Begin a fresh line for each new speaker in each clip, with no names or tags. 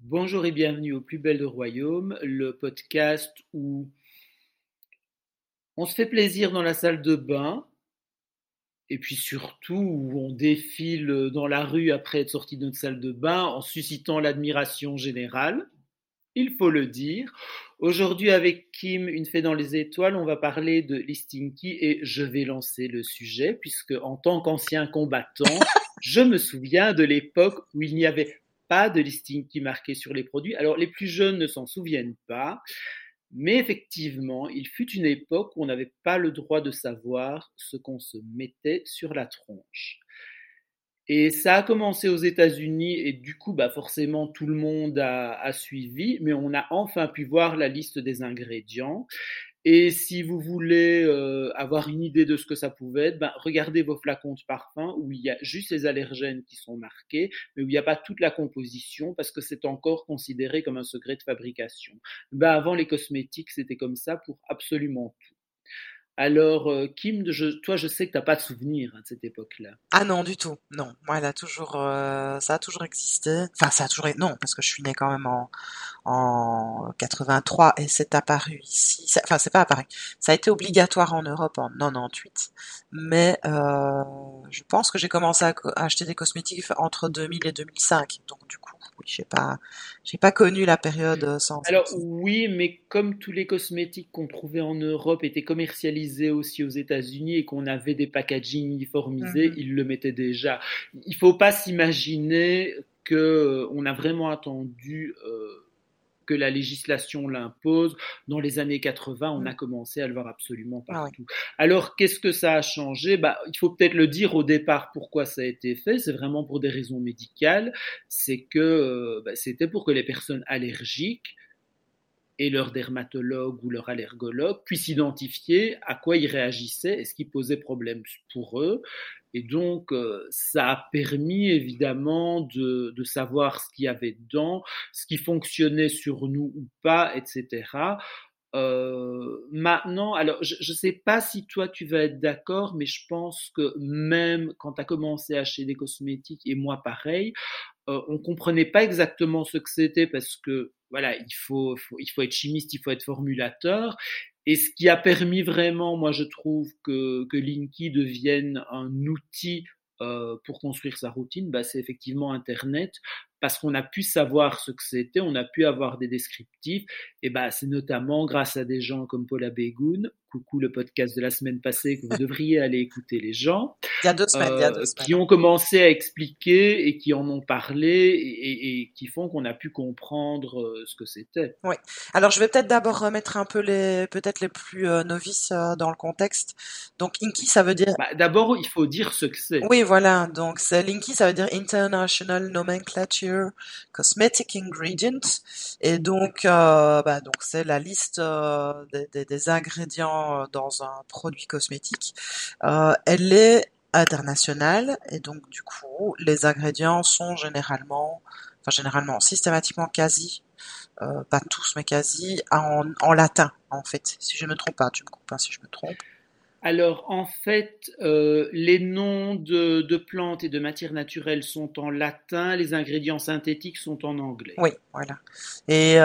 Bonjour et bienvenue au Plus Belle de Royaume, le podcast où on se fait plaisir dans la salle de bain et puis surtout où on défile dans la rue après être sorti de notre salle de bain en suscitant l'admiration générale, il faut le dire. Aujourd'hui avec Kim, une fée dans les étoiles, on va parler de Listinky et je vais lancer le sujet puisque en tant qu'ancien combattant, je me souviens de l'époque où il n'y avait pas de Listinky marqué sur les produits. Alors les plus jeunes ne s'en souviennent pas. Mais effectivement, il fut une époque où on n'avait pas le droit de savoir ce qu'on se mettait sur la tronche. Et ça a commencé aux États-Unis et du coup, bah forcément, tout le monde a, a, suivi, mais on a enfin pu voir la liste des ingrédients. Et si vous voulez euh, avoir une idée de ce que ça pouvait être, ben, regardez vos flacons de parfum où il y a juste les allergènes qui sont marqués, mais où il n'y a pas toute la composition parce que c'est encore considéré comme un secret de fabrication. Ben, avant les cosmétiques, c'était comme ça pour absolument tout. Alors, euh, Kim, toi, je sais que tu n'as pas de souvenir hein, de cette époque-là.
Ah non, du tout. Non, moi, elle a toujours, euh, ça a toujours existé. Enfin, ça a toujours, non, parce que je suis née quand même en, en 83 et c'est apparu ici. Enfin, c'est pas apparu. Ça a été obligatoire en Europe en 98, mais euh, je pense que j'ai commencé à, acheter des cosmétiques entre 2000 et 2005. Donc, du coup, oui, j'ai pas, j'ai pas connu la période sans.
Alors oui, mais comme tous les cosmétiques qu'on trouvait en Europe étaient commercialisés aussi aux États-Unis et qu'on avait des packaging uniformisés, mhm. ils le mettaient déjà. Il faut pas s'imaginer que euh, on a vraiment attendu. Euh, que la législation l'impose. Dans les années 80, on a mm. commencé à le voir absolument ah partout. Alors, qu'est-ce que ça a changé? Bah, Il faut peut-être le dire au départ pourquoi ça a été fait. C'est vraiment pour des raisons médicales. C'est que euh, bah, c'était pour que les personnes allergiques et leur dermatologue ou leur allergologue puissent identifier à quoi ils réagissaient et ce qui posait problème pour eux. Et donc, euh, ça a permis évidemment de, de savoir ce qu'il y avait dedans, ce qui fonctionnait sur nous ou pas, etc. Euh, maintenant, alors je ne sais pas si toi tu vas être d'accord, mais je pense que même quand tu as commencé à acheter des cosmétiques, et moi pareil, euh, on comprenait pas exactement ce que c'était parce que voilà, il faut, il faut être chimiste, il faut être formulateur. Et ce qui a permis vraiment, moi je trouve que, que Linky devienne un outil euh, pour construire sa routine, bah, c'est effectivement Internet, parce qu'on a pu savoir ce que c'était, on a pu avoir des descriptifs, et bah, c'est notamment grâce à des gens comme Paula Begoun, coucou le podcast de la semaine passée que vous devriez aller écouter les gens,
il y a deux semaines, il y a deux euh,
semaines. qui ont commencé à expliquer et qui en ont parlé et, et, qui font qu'on a pu comprendre euh, ce que c'était.
Oui. Alors je vais peut-être d'abord remettre un peu les peut-être les plus euh, novices dans le contexte. Donc Inky ça veut dire.
Bah, d'abord il faut dire ce que c'est.
Oui voilà donc c'est Linky ça veut dire International Nomenclature Cosmetic Ingredients et donc bah, donc c'est la liste des, des, ingrédients euh, dans un produit cosmétique, euh, elle est internationale et donc du coup les ingrédients sont généralement, enfin généralement, systématiquement quasi, euh, pas tous mais quasi, en, latin en fait. Si je me trompe pas, tu me coupes pas si je me trompe.
Alors en fait, les noms de, plantes et de matières naturelles sont en latin, les ingrédients synthétiques sont en anglais.
Oui, voilà. Et,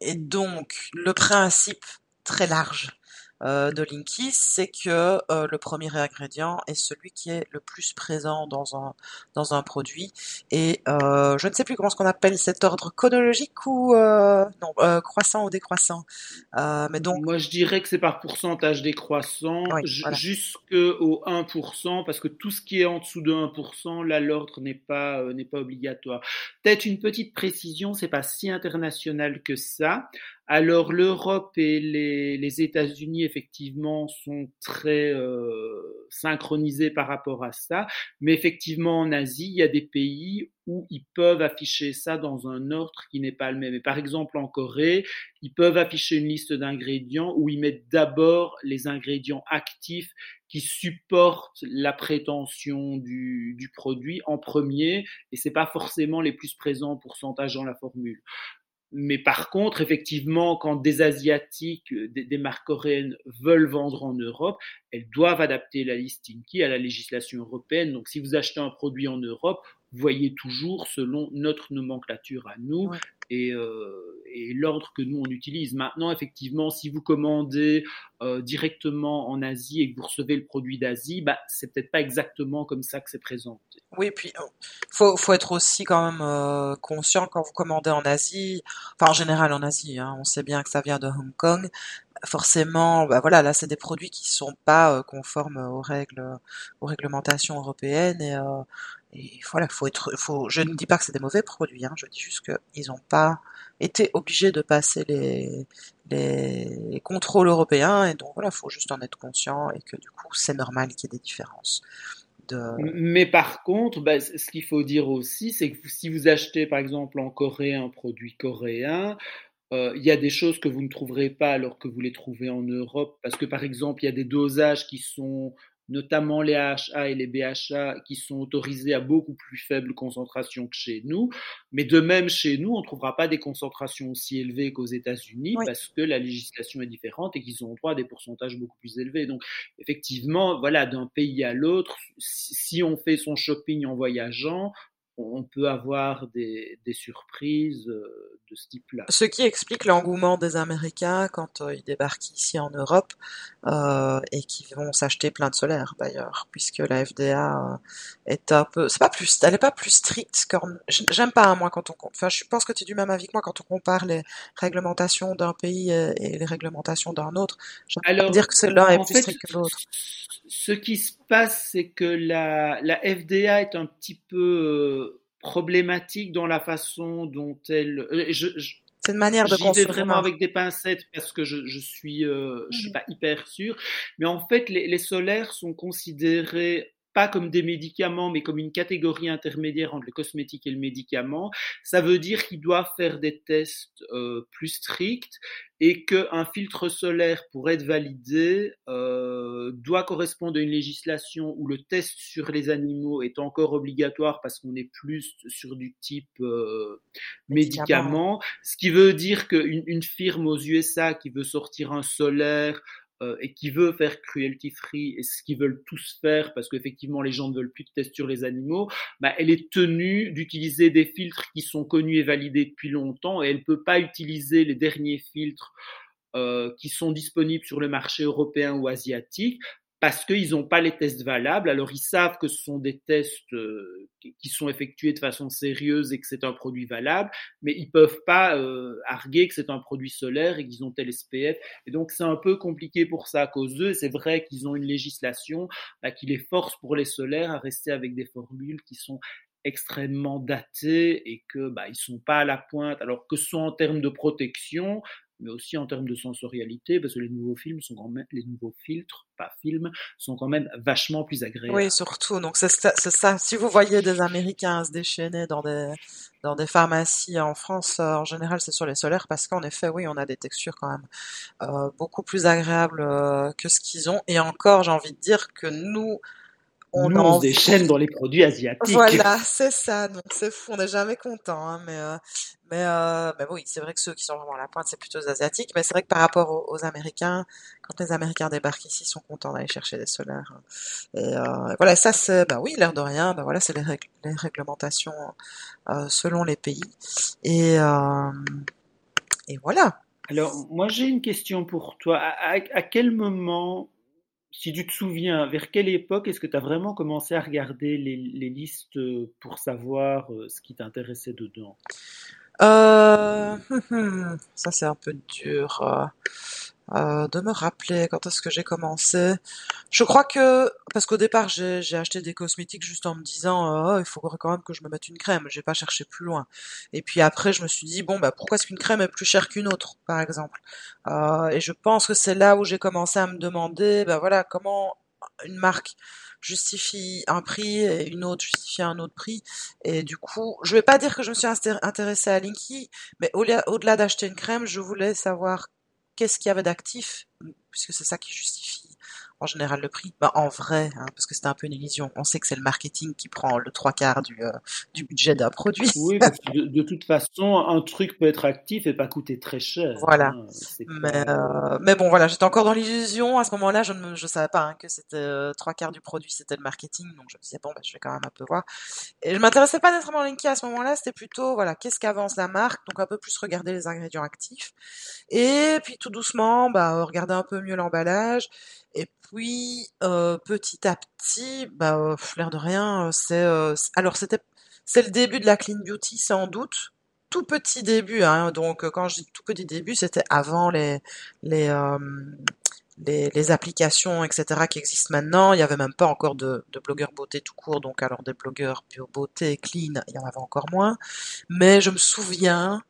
et donc le principe très large euh, de Linky, c'est que euh, le premier ingrédient est celui qui est le plus présent dans un dans un produit. Et euh, je ne sais plus comment ce qu'on appelle cet ordre chronologique ou non croissant ou décroissant. mais donc
moi je dirais que c'est par pourcentage décroissant jusqu'au 1% parce que tout ce qui est en dessous de 1%, là l'ordre n'est pas n'est pas obligatoire. Peut-être une petite précision, c'est pas si international que ça. Alors l'Europe et les, États-Unis effectivement sont très euh, synchronisés par rapport à ça, mais effectivement en Asie il y a des pays où ils peuvent afficher ça dans un ordre qui n'est pas le même. Et par exemple en Corée, ils peuvent afficher une liste d'ingrédients où ils mettent d'abord les ingrédients actifs qui supportent la prétention du, du produit en premier, et c'est pas forcément les plus présents en pourcentage dans la formule. Mais par contre, effectivement, quand des Asiatiques, des, marques coréennes veulent vendre en Europe, elles doivent adapter la liste Tinky à la législation européenne. Donc, si vous achetez un produit en Europe, voyez toujours selon notre nomenclature à nous et, euh, et l'ordre que nous on utilise. Maintenant, effectivement, si vous commandez euh, directement en Asie et que vous recevez le produit d'Asie, bah, c'est peut-être pas exactement comme ça que c'est présenté.
Oui, puis euh, faut, faut être aussi quand même euh, conscient quand vous commandez en Asie, enfin en général en Asie, hein, on sait bien que ça vient de Hong Kong, forcément, bah voilà, là c'est des produits qui sont pas euh, conformes aux règles, aux réglementations européennes et, euh, et voilà, faut être, faut. Je ne dis pas que c'est des mauvais produits, hein, je dis juste qu'ils n'ont pas été obligés de passer les, les contrôles européens et donc voilà, faut juste en être conscient et que du coup c'est normal qu'il y ait des différences. De...
Mais par contre, bah, ce qu'il faut dire aussi, c'est que si vous achetez par exemple en Corée un produit coréen, euh, il y a des choses que vous ne trouverez pas alors que vous les trouvez en Europe, parce que par exemple, il y a des dosages qui sont, notamment les AHA et les BHA, qui sont autorisés à beaucoup plus faible concentration que chez nous. Mais de même, chez nous, on ne trouvera pas des concentrations aussi élevées qu'aux États-Unis, parce que la législation est différente et qu'ils ont droit à des pourcentages beaucoup plus élevés. Donc, effectivement, voilà, d'un pays à l'autre, si on fait son shopping en voyageant, on peut avoir des, des surprises euh, de ce type-là.
Ce qui explique l'engouement des Américains quand euh, ils débarquent ici en Europe euh, et qui vont s'acheter plein de solaires d'ailleurs, puisque la FDA euh, est un peu, c'est pas plus, elle est pas plus stricte. J'aime pas moi quand on, enfin je pense que tu es du même avis que moi quand on compare les réglementations d'un pays et les réglementations d'un autre. Alors, dire que celle-là est plus stricte que l'autre.
Ce qui se passe, c'est que la, la FDA est un petit peu problématique dans la façon dont elle. Euh, je,
c'est une manière de construire.
vraiment avec des pincettes parce que je, je suis, euh, je suis pas hyper sûr. Mais en fait, les, les solaires sont considérés pas comme des médicaments, mais comme une catégorie intermédiaire entre le cosmétique et le médicament. Ça veut dire qu'ils doivent faire des tests euh, plus stricts et qu'un filtre solaire, pour être validé, euh, doit correspondre à une législation où le test sur les animaux est encore obligatoire parce qu'on est plus sur du type euh, médicament. Ce qui veut dire qu'une une firme aux USA qui veut sortir un solaire euh, et qui veut faire cruelty free et ce qu'ils veulent tous faire parce qu'effectivement les gens ne veulent plus de tests sur les animaux, bah, elle est tenue d'utiliser des filtres qui sont connus et validés depuis longtemps et elle ne peut pas utiliser les derniers filtres euh, qui sont disponibles sur le marché européen ou asiatique parce qu'ils n'ont pas les tests valables. Alors ils savent que ce sont des tests euh, qui sont effectués de façon sérieuse et que c'est un produit valable, mais ils peuvent pas euh, arguer que c'est un produit solaire et qu'ils ont tel SPF. Et donc c'est un peu compliqué pour ça à cause d'eux. C'est vrai qu'ils ont une législation bah, qui les force pour les solaires à rester avec des formules qui sont extrêmement datées et que bah, ils sont pas à la pointe. Alors que ce soit en termes de protection, mais aussi en termes de sensorialité, parce que les nouveaux films sont quand même, les nouveaux filtres, pas films, sont quand même vachement plus agréables.
Oui, surtout. Donc c'est ça, ça. Si vous voyez des Américains se déchaîner dans des dans des pharmacies en France, euh, en général, c'est sur les solaires parce qu'en effet, oui, on a des textures quand même euh, beaucoup plus agréables euh, que ce qu'ils ont. Et encore, j'ai envie de dire que nous,
on, Nous, on se déchaîne dans les produits asiatiques.
Voilà, c'est ça. Donc c'est fou, on n'est jamais content. Hein, mais euh, mais euh, mais oui, c'est vrai que ceux qui sont vraiment à la pointe, c'est plutôt les asiatiques. Mais c'est vrai que par rapport aux, Américains, quand les Américains débarquent ici, ils sont contents d'aller chercher des solaires. Et euh, voilà, ça c'est bah oui, l'air de rien. Bah voilà, c'est les, les, réglementations euh, selon les pays. Et euh, et voilà.
Alors moi j'ai une question pour toi. à, à quel moment si tu te souviens, vers quelle époque est-ce que tu as vraiment commencé à regarder les, listes euh, pour savoir euh, ce qui t'intéressait dedans?
Euh, Ça c'est un peu dur. Euh, euh, de me rappeler quand est-ce que j'ai commencé. Je crois que parce qu'au départ j'ai, acheté des cosmétiques juste en me disant oh, il faut quand même que je me mette une crème. J'ai pas cherché plus loin. Et puis après je me suis dit bon bah pourquoi est-ce qu'une crème est plus chère qu'une autre par exemple? Euh, et je pense que c'est là où j'ai commencé à me demander bah voilà comment une marque justifie un prix et une autre justifie un autre prix. Et du coup, je vais pas dire que je me suis intéressée à Linky, mais au-delà d'acheter une crème, je voulais savoir qu'est-ce qu'il y avait d'actif, puisque c'est ça qui justifie en général le prix. Bah, en vrai, hein, parce que c'était un peu une illusion. On sait que c'est le marketing qui prend le trois quarts du, euh, du budget d'un produit.
Oui, parce que de, toute façon, un truc peut être actif et pas coûter très cher.
Voilà. Hein, mais, euh, mais, bon, voilà, j'étais encore dans l'illusion. À ce moment-là, je ne je savais pas hein, que c'était euh, trois quarts du produit, c'était le marketing. Donc je me disais, bon, bah, je vais quand même un peu voir. Et je m'intéressais pas nécessairement à Linky à ce moment-là, c'était plutôt, voilà, qu'est-ce qu'avance la marque? Donc un peu plus regarder les ingrédients actifs. Et puis tout doucement, bah, regarder un peu mieux l'emballage. Et puis euh, petit à petit, bah, l'air de rien, c'est euh, alors c'était c'est le début de la clean beauty sans doute, tout petit début. Hein, donc quand je dis tout petit début, c'était avant les les, euh, les, les applications etc qui existent maintenant. Il y avait même pas encore de, de blogueurs beauté tout court, donc alors des blogueurs bio beauté clean, il y en avait encore moins. Mais je me souviens,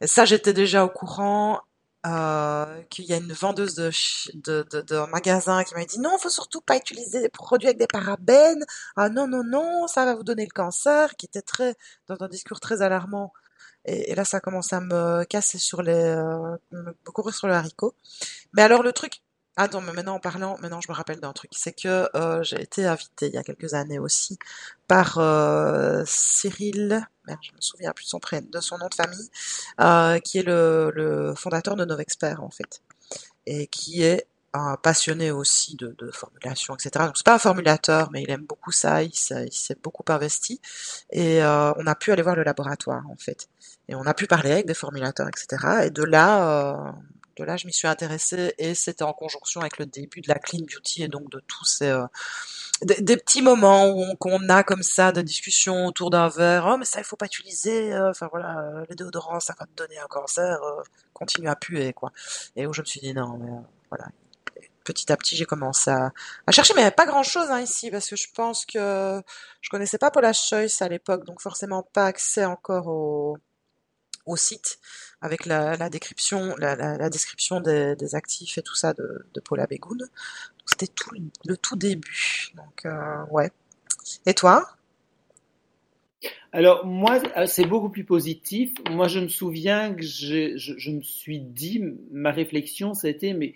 ça j'étais déjà au courant euh, qu'il y a une vendeuse de, de, de, de magasin qui m'a dit non, faut surtout pas utiliser des produits avec des parabènes. Ah non, non, non, ça va vous donner le cancer, qui était très dans un discours très alarmant. Et, là, ça commence à me casser sur les, euh, me courir sur le haricot. Mais alors le truc Attends, mais maintenant en parlant, maintenant je me rappelle d'un truc, c'est que euh, j'ai été invitée il y a quelques années aussi par euh, Cyril, merde, je me souviens plus de son prénom, de son nom de famille, euh, qui est le, fondateur de Novexpert en fait, et qui est passionné aussi de, formulation, etc. Donc c'est pas un formulateur, mais il aime beaucoup ça, il s'est beaucoup investi, et euh, on a pu aller voir le laboratoire en fait, et on a pu parler avec des formulateurs, etc. Et de là, là, je m'y suis intéressée et c'était en conjonction avec le début de la clean beauty et donc de tous ces euh, des, petits moments où qu'on a comme ça de discussions autour d'un verre. Oh mais ça il faut pas utiliser. Euh, enfin voilà, euh, les déodorants ça va te donner un cancer. continue à puer quoi. Et où je me suis dit non mais voilà. Petit à petit, j'ai commencé à, chercher, mais il n'y avait pas grand-chose hein, ici, parce que je pense que je connaissais pas Paula Choice à l'époque, donc forcément pas accès encore au, au site avec la, la description, la, la, description des, des, actifs et tout ça de, de Paula Begoun. C'était tout le tout début. Donc euh, ouais. Et toi?
Alors moi, euh, c'est beaucoup plus positif. Moi, je me souviens que je, je, je me suis dit, ma réflexion, c'était, mais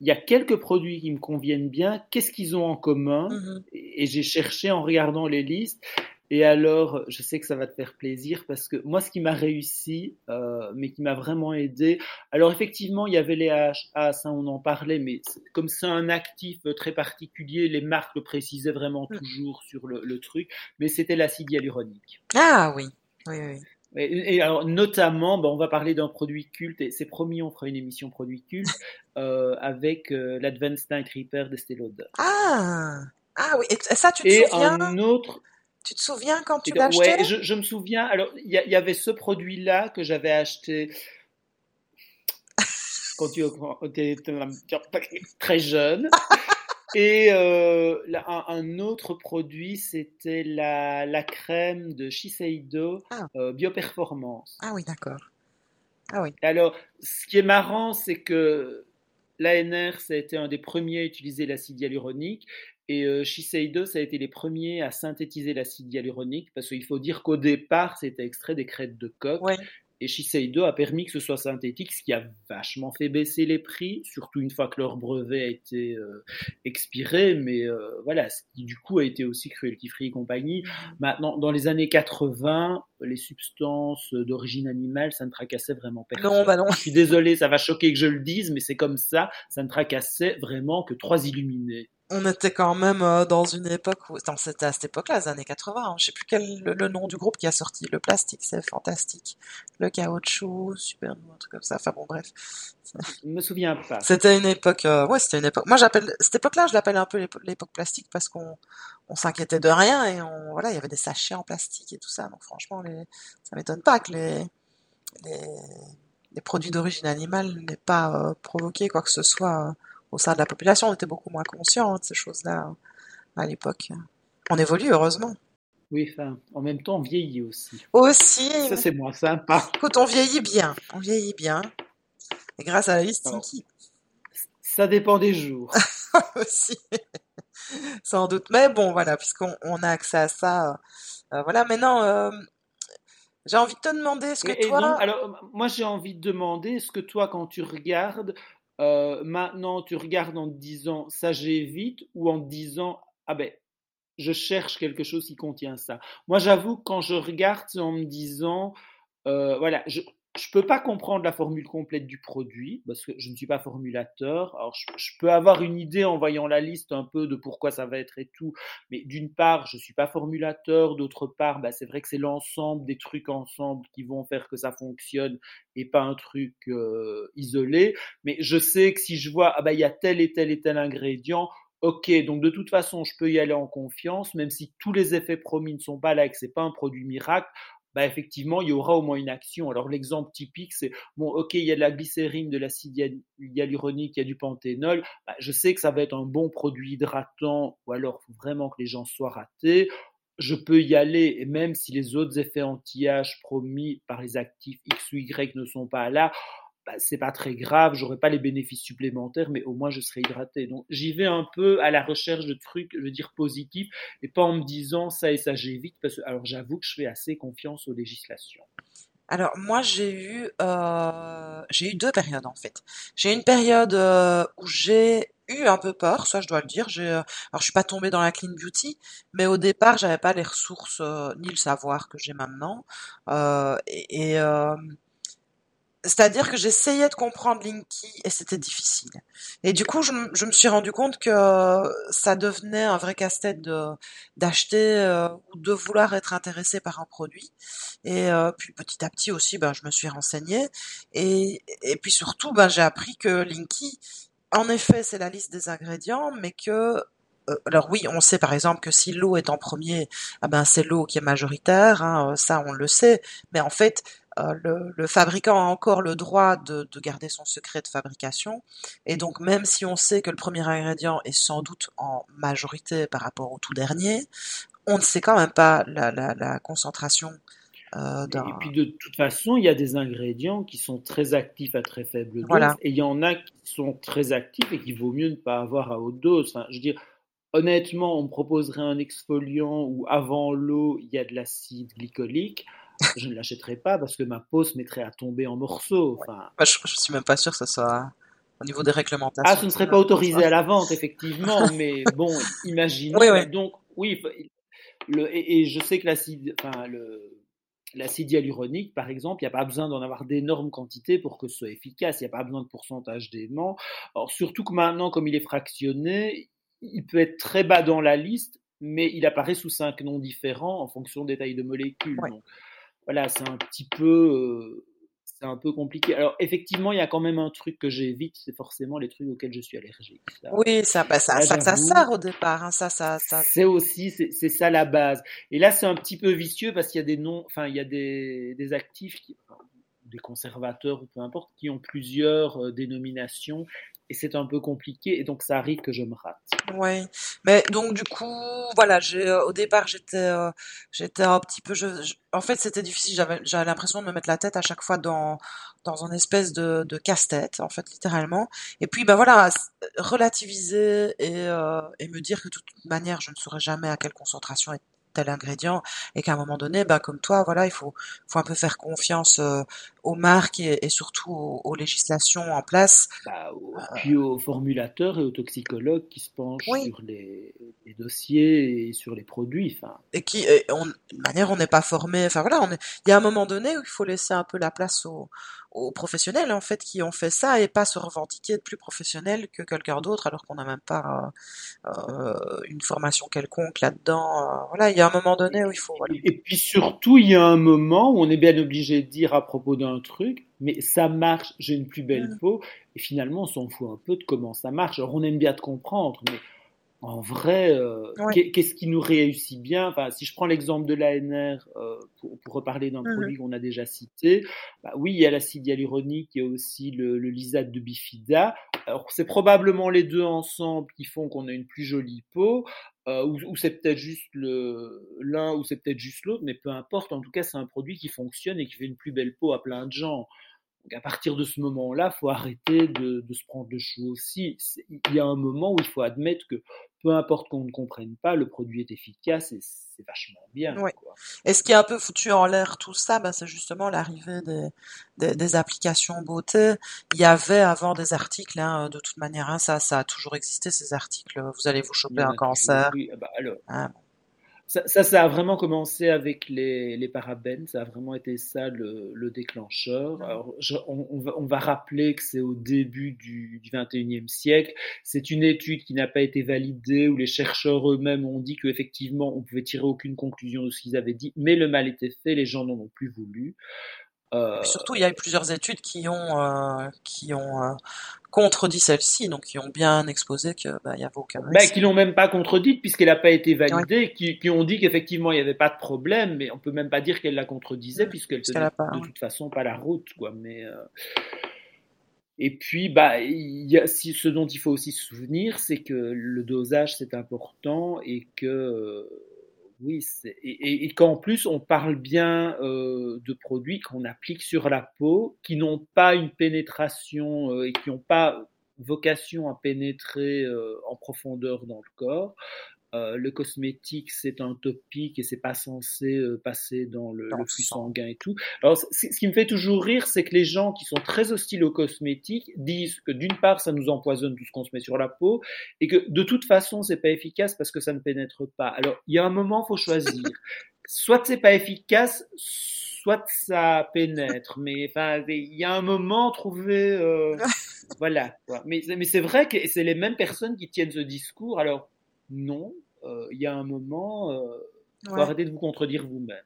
il y a quelques produits qui me conviennent bien. Qu'est-ce qu'ils ont en commun? Mm-hmm. Et j'ai cherché en regardant les listes. Et alors, je sais que ça va te faire plaisir parce que moi, ce qui m'a réussi, euh, mais qui m'a vraiment aidé, alors effectivement, il y avait les HA, ça on en parlait, mais comme c'est un actif très particulier, les marques le précisaient vraiment mm. toujours sur le, truc, mais c'était l'acide hyaluronique.
Ah oui, oui, oui.
Et, alors, notamment, ben, on va parler d'un produit culte, et c'est promis, on fera une émission produit culte, euh, avec euh, l'Advanced Night Repair d'Estée Lauder.
Ah, ah oui, et ça, tu te
et
souviens?
un autre,
tu te souviens quand tu l'as acheté
Ouais, je, me souviens. Alors, il y, avait ce produit-là que j'avais acheté quand tu étais très jeune. Et euh, un, autre produit, c'était la, la, crème de Shiseido ah. Euh, Bioperformance.
Ah oui, d'accord. Ah oui.
Alors, ce qui est marrant, c'est que l'ANR, ça a été un des premiers à utiliser l'acide hyaluronique. Et euh, Shiseido, ça a été les premiers à synthétiser l'acide hyaluronique, parce qu'il faut dire qu'au départ, c'était extrait des crêtes de coq. Et Shiseido a permis que ce soit synthétique, ce qui a vachement fait baisser les prix, surtout une fois que leur brevet a été euh, expiré. Mais euh, voilà, ce qui du coup a été aussi cruelty free et compagnie. Maintenant, dans les années 80, les substances d'origine animale, ça ne tracassait vraiment personne.
Non, bah non.
Je suis désolé, ça va choquer que je le dise, mais c'est comme ça. Ça ne tracassait vraiment que trois illuminés
on était quand même euh, dans une époque où c'était à cette époque-là, les années 80. Hein. Je sais plus quel le, nom du groupe qui a sorti le plastique, c'est fantastique. Le caoutchouc, super un truc comme ça. Enfin bon, bref.
Je me souviens pas.
C'était une époque, euh, ouais, c'était une époque. Moi, j'appelle cette époque-là, je l'appelle un peu l'époque plastique parce qu'on on s'inquiétait de rien et on voilà, il y avait des sachets en plastique et tout ça. Donc franchement, les, ça m'étonne pas que les les, les produits d'origine animale n'aient pas euh, provoqué quoi que ce soit au sein de la population, on était beaucoup moins conscient de ces choses-là à l'époque. On évolue, heureusement.
Oui, enfin, en même temps, on vieillit aussi.
Aussi.
Ça, c'est moins sympa.
Écoute, on vieillit bien. On vieillit bien. Et grâce à la liste
Ça dépend des jours.
aussi. Sans doute. Mais bon, voilà, puisqu'on on a accès à ça. Euh, voilà, maintenant, euh, j'ai envie de te demander ce que toi.
alors, moi, j'ai envie de demander, est-ce que toi, quand tu regardes, euh, maintenant tu regardes en disant ça j'évite ou en disant ah ben je cherche quelque chose qui contient ça. Moi j'avoue quand je regarde en me disant euh, voilà je, je peux pas comprendre la formule complète du produit parce que je ne suis pas formulateur. Alors, je, peux avoir une idée en voyant la liste un peu de pourquoi ça va être et tout. Mais d'une part, je suis pas formulateur. D'autre part, bah, c'est vrai que c'est l'ensemble des trucs ensemble qui vont faire que ça fonctionne et pas un truc euh, isolé. Mais je sais que si je vois, ah bah, il y a tel et tel et tel ingrédient, Ok, donc de toute façon, je peux y aller en confiance, même si tous les effets promis ne sont pas là et que c'est pas un produit miracle bah effectivement, il y aura au moins une action. Alors l'exemple typique, c'est bon, ok, il y a de la glycérine, de l'acide hyaluronique, il y a du panthénol. Bah, je sais que ça va être un bon produit hydratant, ou alors faut vraiment que les gens soient ratés. Je peux y aller, et même si les autres effets anti-âge promis par les actifs X ou Y ne sont pas là, bah, c'est pas très grave, j'aurai pas les bénéfices supplémentaires, mais au moins je serai hydraté. Donc j'y vais un peu à la recherche de trucs, je veux dire positifs, et pas en me disant ça et ça j'évite, parce que alors j'avoue que je fais assez confiance aux législations.
Alors moi j'ai eu euh, j'ai eu deux périodes en fait. J'ai une période euh, où j'ai eu un peu peur, ça je dois le dire. Euh, alors je suis pas tombée dans la clean beauty, mais au départ j'avais pas les ressources ni le savoir que j'ai maintenant. et c'est-à-dire que j'essayais de comprendre Linky et c'était difficile. Et du coup, je, me suis rendu compte que ça devenait un vrai casse-tête de d'acheter euh, ou de vouloir être intéressé par un produit. Et euh, puis petit à petit aussi, ben, je me suis renseignée. Et, et puis surtout, ben, j'ai appris que Linky, en effet, c'est la liste des ingrédients, mais que euh, alors oui, on sait par exemple que si l'eau est en premier, ah ben c'est l'eau qui est majoritaire, hein, ça on le sait. Mais en fait, euh, le, fabricant a encore le droit de, garder son secret de fabrication. Et donc même si on sait que le premier ingrédient est sans doute en majorité par rapport au tout dernier, on ne sait quand même pas la, concentration.
Euh, et puis de toute façon, il y a des ingrédients qui sont très actifs à très faible dose, et il y en a qui sont très actifs et qu'il vaut mieux ne pas avoir à haute dose. Enfin, je veux dire, honnêtement, on me proposerait un exfoliant où avant l'eau, il y a de l'acide glycolique je ne l'achèterai pas parce que ma peau se mettrait à tomber en morceaux. Enfin...
je, ne suis même pas sûr que ça soit au niveau des réglementations.
Ah, ce ne serait pas autorisé à la vente, effectivement, mais bon, imaginez. Donc, oui, le, et, je sais que l'acide, enfin, l'acide hyaluronique, par exemple, il n'y a pas besoin d'en avoir d'énormes quantités pour que ce soit efficace. Il n'y a pas besoin de pourcentage d'aimant. Alors, surtout que maintenant, comme il est fractionné, il peut être très bas dans la liste, mais il apparaît sous cinq noms différents en fonction des tailles de molécules. Donc, voilà, c'est un petit peu, c'est un peu compliqué. Alors effectivement, il y a quand même un truc que j'évite, c'est forcément les trucs auxquels je suis allergique.
oui, ça, bah, ça, ça, ça, sert au départ, hein, ça, ça, ça.
C'est aussi, c'est ça la base. Et là, c'est un petit peu vicieux parce qu'il y a des noms, enfin, il y a des, des actifs qui, des conservateurs ou peu importe, qui ont plusieurs euh, dénominations et c'est un peu compliqué et donc ça arrive que je me rate.
Oui, mais donc du coup, voilà, j'ai euh, au départ j'étais euh, j'étais un petit peu, je, en fait c'était difficile, j'avais j'avais l'impression de me mettre la tête à chaque fois dans dans une espèce de, de casse-tête en fait littéralement. Et puis ben voilà, relativiser et euh, et me dire que de toute manière je ne saurais jamais à quelle concentration tel ingrédient et qu'à un moment donné, ben, comme toi, voilà, il faut, faut un peu faire confiance euh, aux marques et, surtout aux, législations en place.
Bah, euh, puis aux formulateurs et aux toxicologues qui se penchent sur les, dossiers et sur les produits. Enfin.
Et qui, on, de manière, on n'est pas formé. Enfin voilà, il y a un moment donné où il faut laisser un peu la place aux, aux professionnels en fait qui ont fait ça et pas se revendiquer de plus professionnel que quelqu'un d'autre alors qu'on n'a même pas euh, euh, une formation quelconque là-dedans. Euh, voilà, il y a un moment donné où il faut.
Et puis surtout, il y a un moment où on est bien obligé de dire à propos d'un truc, mais ça marche, j'ai une plus belle mmh. peau, et finalement on s'en fout un peu de comment ça marche. Alors on aime bien te comprendre, mais en vrai, euh, qu'est-ce qui nous réussit bien? Enfin, Si je prends l'exemple de l'ANR, euh, pour, pour, reparler d'un mmh produit qu'on a déjà cité, bah oui, il y a l'acide hyaluronique, il y a aussi le, le lysate de bifida. Alors, c'est probablement les deux ensemble qui font qu'on a une plus jolie peau, euh, ou, ou c'est peut-être juste l'un, ou c'est peut-être juste l'autre, mais peu importe. En tout cas, c'est un produit qui fonctionne et qui fait une plus belle peau à plein de gens. Donc à partir de ce moment-là, il faut arrêter de, de, se prendre le chou aussi. Il y a un moment où il faut admettre que peu importe qu'on ne comprenne pas, le produit est efficace et c'est vachement bien.
Et ce qui est un peu foutu en l'air tout ça, ben, c'est justement l'arrivée des, des, applications beauté. Il y avait avant des articles, hein, de toute manière, hein, ça, ça a toujours existé ces articles. Vous allez vous choper un cancer.
Oui, ah bah alors. Hein, ça, ça, a vraiment commencé avec les, les, parabènes, ça a vraiment été ça le, le déclencheur. Alors, on, va, on, va, rappeler que c'est au début du, du 21e siècle. C'est une étude qui n'a pas été validée, où les chercheurs eux-mêmes ont dit qu'effectivement, on pouvait tirer aucune conclusion de ce qu'ils avaient dit, mais le mal était fait, les gens n'en ont plus voulu.
Euh... Surtout, il y a eu plusieurs études qui ont, euh, qui ont euh, contredit celle-ci, donc qui ont bien exposé qu'il bah, n'y avait aucun
risque. Ben, qui l'ont même pas contredite puisqu'elle n'a pas été validée, qui, qui, ont dit qu'effectivement il n'y avait pas de problème, mais on peut même pas dire qu'elle la contredisait puisqu'elle tenait de toute façon pas la route, quoi. Mais euh... et puis bah il y a, si, ce dont il faut aussi se souvenir, c'est que le dosage c'est important et que oui, et, et, qu'en plus on parle bien euh, de produits qu'on applique sur la peau, qui n'ont pas une pénétration euh, et qui n'ont pas vocation à pénétrer euh, en profondeur dans le corps, euh, le cosmétique c'est un topique et c'est pas censé euh, passer dans le, flux sanguin et tout. Alors ce qui me fait toujours rire, c'est que les gens qui sont très hostiles au cosmétique disent que d'une part ça nous empoisonne tout ce qu'on se met sur la peau et que de toute façon c'est pas efficace parce que ça ne pénètre pas. Alors il y a un moment faut choisir. Soit c'est pas efficace, soit ça pénètre. Mais enfin il y a un moment trouver euh, voilà. Mais mais c'est vrai que c'est les mêmes personnes qui tiennent ce discours. Alors non, euh, il y a un moment, euh, faut arrêter de vous contredire vous-même.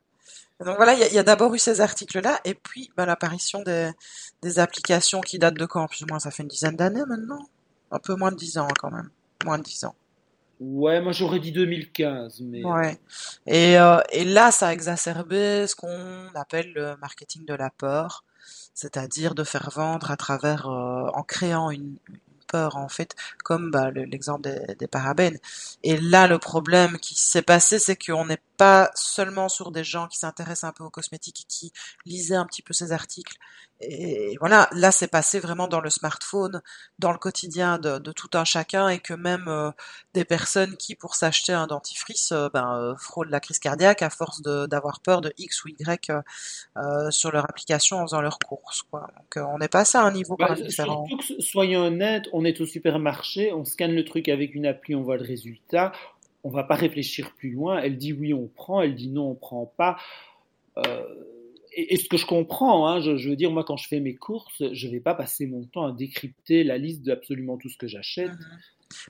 Donc voilà, il y a, d'abord eu ces articles-là, et puis bah, l'apparition des, des, applications qui datent de quand? Plus ou moins, ça fait une dizaine d'années maintenant? Un peu moins de dix ans quand même. Moins de dix ans.
Ouais, moi j'aurais dit 2015. Mais...
Ouais. Et, euh, et là, ça a exacerbé ce qu'on appelle le marketing de la peur, c'est-à-dire de faire vendre à travers, euh, en créant une, en fait, comme bah, l'exemple des, des, parabènes. Et là, le problème qui s'est passé, c'est qu'on n'est pas seulement sur des gens qui s'intéressent un peu aux cosmétiques qui lisaient un petit peu ces articles. Et voilà, là c'est passé vraiment dans le smartphone, dans le quotidien de, de tout un chacun et que même euh, des personnes qui pour s'acheter un dentifrice euh, ben, euh, frôlent la crise cardiaque à force d'avoir peur de X ou Y euh, sur leur application en faisant leurs courses. Quoi. Donc on est passé à un niveau bah, différent.
soyons honnêtes, on est au supermarché, on scanne le truc avec une appli, on voit le résultat, on va pas réfléchir plus loin. Elle dit oui, on prend. Elle dit non, on prend pas. Euh, et, ce que je comprends, hein, je, veux dire, moi, quand je fais mes courses, je vais pas passer mon temps à décrypter la liste d'absolument tout ce que j'achète. Mhm.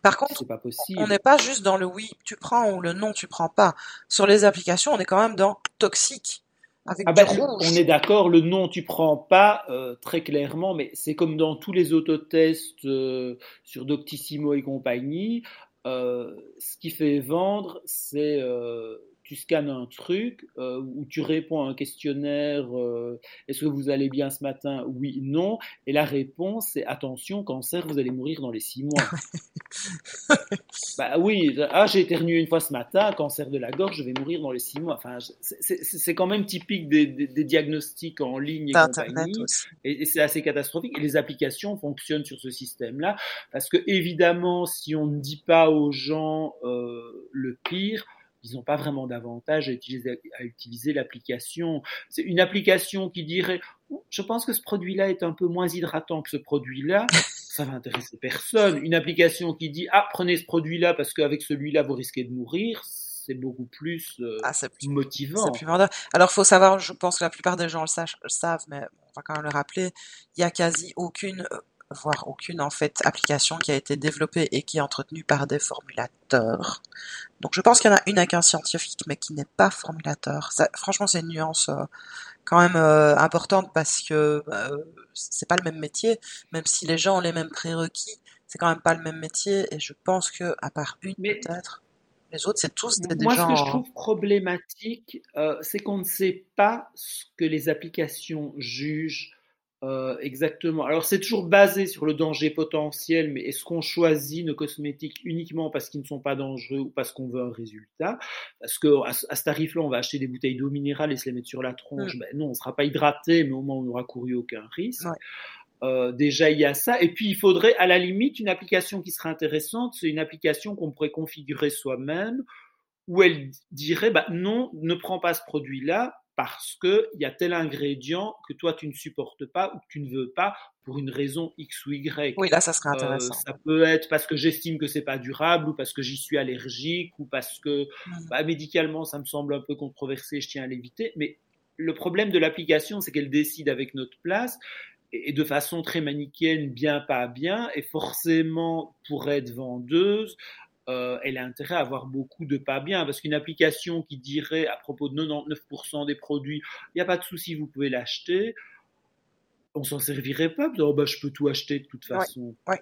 Par contre, pas possible. on n'est pas juste dans le oui, tu prends ou le non, tu prends pas. Sur les applications, on est quand même dans toxique. Avec ah ben,
On est d'accord, le non, tu prends pas euh, très clairement, mais c'est comme dans tous les autotests euh, sur Doctissimo et compagnie. Euh, ce qui fait vendre, c'est euh, tu scannes un truc euh, ou tu réponds à un questionnaire euh, est-ce que vous allez bien ce matin? Oui, non. Et la réponse c'est attention, cancer, vous allez mourir dans les six mois. bah oui, ah j'ai éternué une fois ce matin, cancer de la gorge, je vais mourir dans les six mois. Enfin, c'est quand même typique des, des, diagnostics en ligne et compagnie, et, et c'est assez catastrophique. Et les applications fonctionnent sur ce système-là parce que évidemment, si on ne dit pas aux gens euh, le pire ils n'ont pas vraiment d'avantage à utiliser, à utiliser l'application. C'est une application qui dirait, je pense que ce produit-là est un peu moins hydratant que ce produit-là. Ça va intéresser personne. Une application qui dit, ah, prenez ce produit-là parce qu'avec celui-là, vous risquez de mourir c'est beaucoup plus, euh, ah, plus motivant.
Plus Alors, faut savoir, je pense que la plupart des gens le, savent, mais on va quand même le rappeler, il y a quasi aucune euh, voire aucune en fait application qui a été développée et qui est entretenue par des formulateurs. Donc je pense qu'il y en a une avec un scientifique mais qui n'est pas formulateur. Ça, franchement c'est une nuance euh, quand même euh, importante parce que euh, c'est pas le même métier, même si les gens ont les mêmes prérequis, c'est quand même pas le même métier et je pense que à part une peut-être. Les autres, c'est tous des,
Moi,
gens...
ce que je trouve problématique, c'est qu'on ne sait pas ce que les applications jugent euh, exactement. Alors c'est toujours basé sur le danger potentiel, mais est-ce qu'on choisit nos cosmétiques uniquement parce qu'ils ne sont pas dangereux ou parce qu'on veut un résultat? Parce que à, ce tarif-là, on va acheter des bouteilles d'eau minérale et se les mettre sur la tronche. Mm. Ben non, on ne sera pas hydraté, mais au moins on n'aura couru aucun risque. Euh, déjà, il y a ça. Et puis, il faudrait, à la limite, une application qui serait intéressante, c'est une application qu'on pourrait configurer soi-même, où elle dirait, bah, non, ne prends pas ce produit-là, parce qu'il y a tel ingrédient que toi tu ne supportes pas ou que tu ne veux pas pour une raison X ou Y.
Oui, là, ça serait euh, intéressant.
ça peut être parce que j'estime que c'est pas durable ou parce que j'y suis allergique ou parce que mmh. bah, médicalement ça me semble un peu controversé, je tiens à l'éviter. Mais le problème de l'application, c'est qu'elle décide avec notre place et de façon très manichéenne, bien pas bien, et forcément pour être vendeuse, euh, elle a intérêt à avoir beaucoup de pas bien, parce qu'une application qui dirait à propos de 99% des produits, il n'y a pas de souci, vous pouvez l'acheter, on s'en servirait pas, oh, bah, je peux tout acheter de toute façon.
Oui,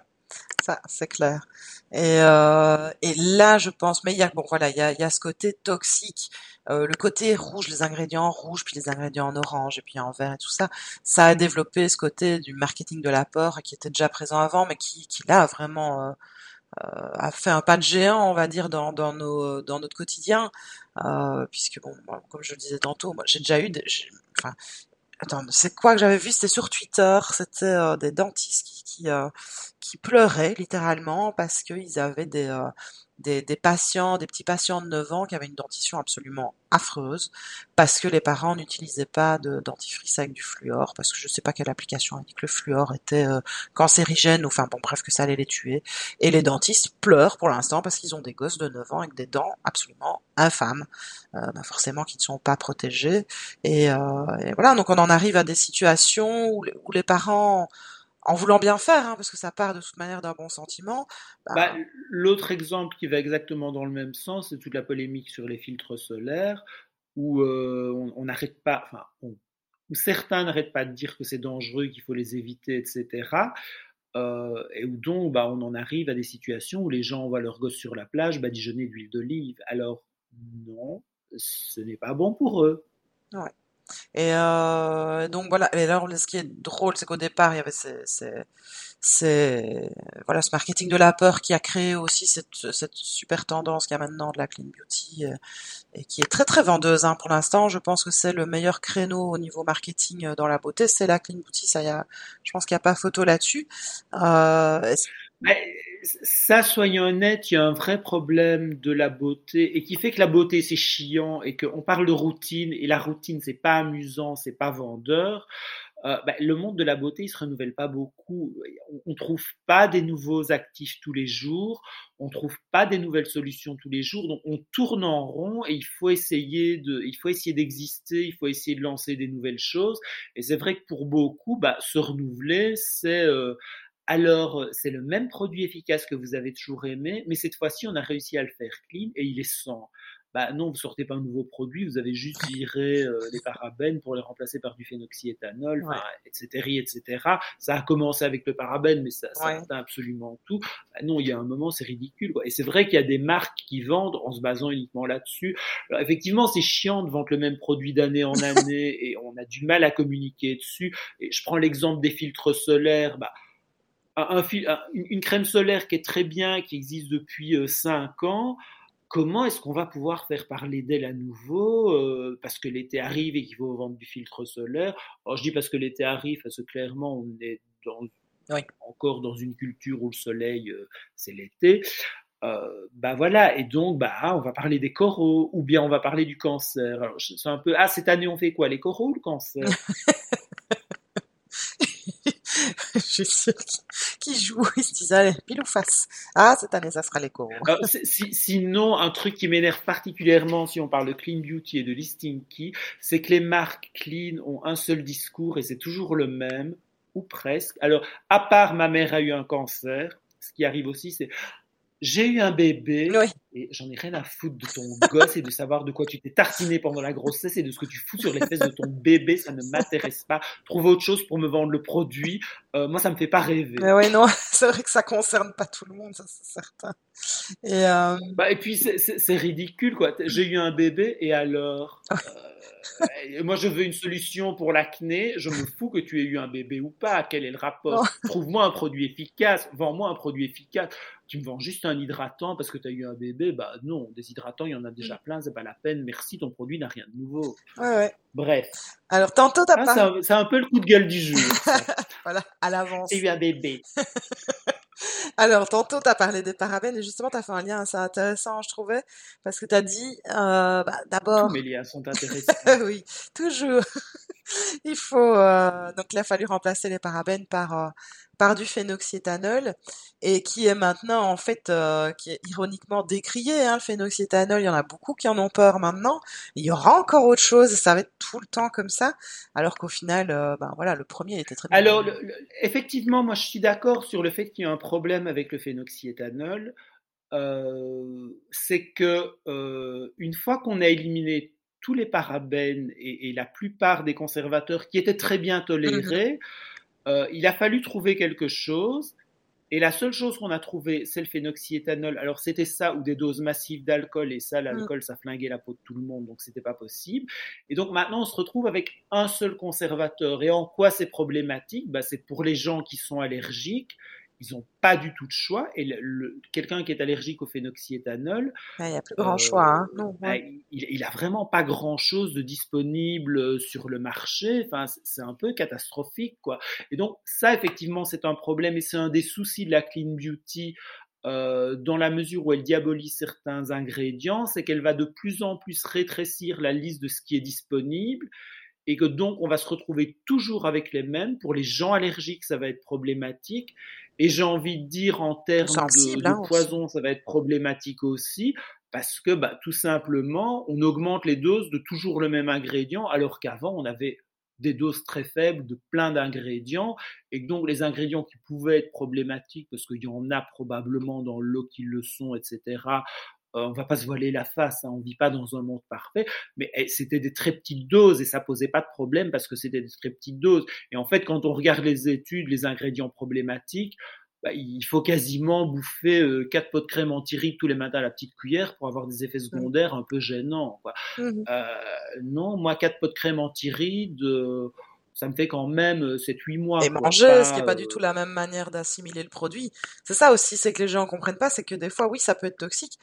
ça c'est clair. Et, euh, et là, je pense, mais il y a bon voilà, il y a, y a ce côté toxique, euh, le côté rouge, les ingrédients rouges, puis les ingrédients en orange et puis en vert et tout ça. Ça a développé ce côté du marketing de l'apport qui était déjà présent avant, mais qui, qui là vraiment a fait un pas de géant, on va dire, dans, dans, nos, dans notre quotidien, euh, puisque bon, comme je le disais tantôt, moi j'ai déjà eu, des, enfin, attends, c'est quoi que j'avais vu? C'était sur Twitter, c'était euh, des dentistes qui qui, qui pleuraient littéralement parce qu'ils avaient des des, patients, des petits patients de 9 ans qui avaient une dentition absolument affreuse parce que les parents n'utilisaient pas de dentifrice avec du fluor parce que je sais pas quelle application dit que le fluor était euh, cancérigène ou enfin bon bref que ça allait les tuer. Et les dentistes pleurent pour l'instant parce qu'ils ont des gosses de 9 ans avec des dents absolument infâmes euh, bah forcément qui ne sont pas protégés. Et, euh, et, voilà donc on en arrive à des situations où les parents en voulant bien faire, hein, parce que ça part de toute manière d'un bon sentiment.
Bah, bah, L'autre exemple qui va exactement dans le même sens, c'est toute la polémique sur les filtres solaires, où euh, on n'arrête pas, enfin, où certains n'arrêtent pas de dire que c'est dangereux, qu'il faut les éviter, etc. Euh, et où donc bah, on en arrive à des situations où les gens voient leur gosse sur la plage badigeonner d'huile d'olive. Alors non, ce n'est pas bon pour eux.
Ouais. Et euh, donc voilà. Et alors, ce qui est drôle, c'est qu'au départ, il y avait ces, ces, voilà, ce marketing de la peur qui a créé aussi cette, cette super tendance qu'il y a maintenant de la clean beauty euh, et qui est très très vendeuse hein, pour l'instant. Je pense que c'est le meilleur créneau au niveau marketing euh, dans la beauté, c'est la clean beauty. Ça, y a, je pense qu'il n'y a pas photo là-dessus.
Euh, ça, soyons honnêtes, il y a un vrai problème de la beauté et qui fait que la beauté c'est chiant et qu'on parle de routine et la routine c'est pas amusant, c'est pas vendeur. Euh, bah, le monde de la beauté il se renouvelle pas beaucoup. On, ne trouve pas des nouveaux actifs tous les jours, on trouve pas des nouvelles solutions tous les jours, donc on tourne en rond et il faut essayer de, il faut essayer d'exister, il faut essayer de lancer des nouvelles choses. Et c'est vrai que pour beaucoup, bah, se renouveler, c'est euh, alors euh, c'est le même produit efficace que vous avez toujours aimé, mais cette fois-ci on a réussi à le faire clean et il est sans. Bah non, vous sortez pas un nouveau produit, vous avez juste viré euh, les parabènes pour les remplacer par du phénoxyéthanol, etc., etc. Ça a commencé avec le parabène, mais ça, ça atteint absolument tout. Bah non, il y a un moment, c'est ridicule. Quoi. Et c'est vrai qu'il y a des marques qui vendent en se basant uniquement là-dessus. Alors effectivement, c'est chiant de vendre le même produit d'année en année et on a du mal à communiquer dessus. Et je prends l'exemple des filtres solaires. Bah, un, une crème solaire qui est très bien, qui existe depuis 5 euh, ans, comment est-ce qu'on va pouvoir faire parler d'elle à nouveau euh, parce que l'été arrive et qu'il faut vendre du filtre solaire? Alors, je dis parce que l'été arrive parce que clairement on est encore dans une culture où le soleil euh, c'est l'été. Euh, bah voilà, et donc bah on va parler des coraux ou bien on va parler du cancer. c'est un peu ah cette année on fait quoi? Les coraux ou le cancer?
je suis sûre qu'ils jouent, ils se disent, allez, pile ou face. Ah, cette année, ça sera les coraux.
sinon, un truc qui m'énerve particulièrement si on parle de clean beauty et de listing key, c'est que les marques clean ont un seul discours et c'est toujours le même, ou presque. Alors, à part ma mère a eu un cancer, ce qui arrive aussi, c'est j'ai eu un bébé et j'en ai rien à foutre de ton gosse et de savoir de quoi tu t'es tartiné pendant la grossesse et de ce que tu fous sur les fesses de ton bébé, ça ne m'intéresse pas. Trouve autre chose pour me vendre le produit. Euh, moi, ça me fait pas rêver.
Mais oui, non, c'est vrai que ça concerne pas tout le monde, ça c'est certain.
Et, euh... bah, et puis c'est ridicule quoi. J'ai eu un bébé et alors. Euh, moi, je veux une solution pour l'acné. Je me fous que tu aies eu un bébé ou pas. Quel est le rapport? Trouve-moi un produit efficace. Vends-moi un produit efficace. Tu me vends juste un hydratant parce que tu as eu un bébé. Bah non, des hydratants, il y en a déjà plein. C'est pas la peine. Merci, ton produit n'a rien de nouveau.
Ouais, ouais.
Bref.
Alors, tantôt, t'as
ah, pas. C'est un, peu le coup de gueule du jour.
voilà, à l'avance.
As eu un bébé.
Alors, tantôt, tu as parlé des parabènes et justement, tu as fait un lien assez intéressant, je trouvais, parce que tu as dit, euh, bah, d'abord...
Tous mes liens sont intéressants.
oui, toujours. il faut... Euh, donc, il a fallu remplacer les parabènes par... Euh, par du phénoxyéthanol et qui est maintenant en fait euh, qui est ironiquement décrié hein, le phénoxyéthanol il y en a beaucoup qui en ont peur maintenant. Il y aura encore autre chose. Ça va être tout le temps comme ça. Alors qu'au final ben voilà le premier était très
bien. Alors effectivement moi je suis d'accord sur le fait qu'il y a un problème avec le phénoxyéthanol c'est que une fois qu'on a éliminé tous les parabènes et, la plupart des conservateurs qui étaient très bien tolérés, mmh euh, il a fallu trouver quelque chose. Et la seule chose qu'on a trouvé, c'est le phénoxyéthanol. Alors c'était ça ou des doses massives d'alcool et ça, l'alcool, mm. ça flinguait la peau de tout le monde, donc c'était pas possible. Et donc maintenant, on se retrouve avec un seul conservateur. Et en quoi c'est problématique? Bah, C'est pour les gens qui sont allergiques ils n'ont pas du tout de choix. Et le, quelqu'un qui est allergique au phénoxyéthanol,
il n'y a plus grand choix. Hein. Non,
bah, il, n'a a vraiment pas grand chose de disponible euh, sur le marché. Enfin, c'est un peu catastrophique, quoi. Et donc ça, effectivement, c'est un problème et c'est un des soucis de la clean beauty. Euh, dans la mesure où elle diabolise certains ingrédients, c'est qu'elle va de plus en plus rétrécir la liste de ce qui est disponible et que donc on va se retrouver toujours avec les mêmes. Pour les gens allergiques, ça va être problématique. Et j'ai envie de dire en termes de, hein, poison, ça va être problématique aussi, parce que bah, tout simplement, on augmente les doses de toujours le même ingrédient, alors qu'avant, on avait des doses très faibles de plein d'ingrédients, et donc les ingrédients qui pouvaient être problématiques, parce qu'il y en a probablement dans l'eau qui le sont, etc., on euh, va pas se voiler la face, hein, on vit pas dans un monde parfait, mais eh, c'était des très petites doses et ça posait pas de problème parce que c'était des très petites doses. Et en fait, quand on regarde les études, les ingrédients problématiques, bah, il faut quasiment bouffer euh, quatre pots de crème anti tous les matins à la petite cuillère pour avoir des effets mmh. secondaires un peu gênants. Mmh euh, non, moi, quatre pots de crème anti-rides, ça me fait quand même 7-8 mois.
Et manger, ce qui n'est pas du tout la même manière d'assimiler le produit. C'est ça aussi, c'est que les gens ne comprennent pas, c'est que des fois, oui, ça peut être toxique,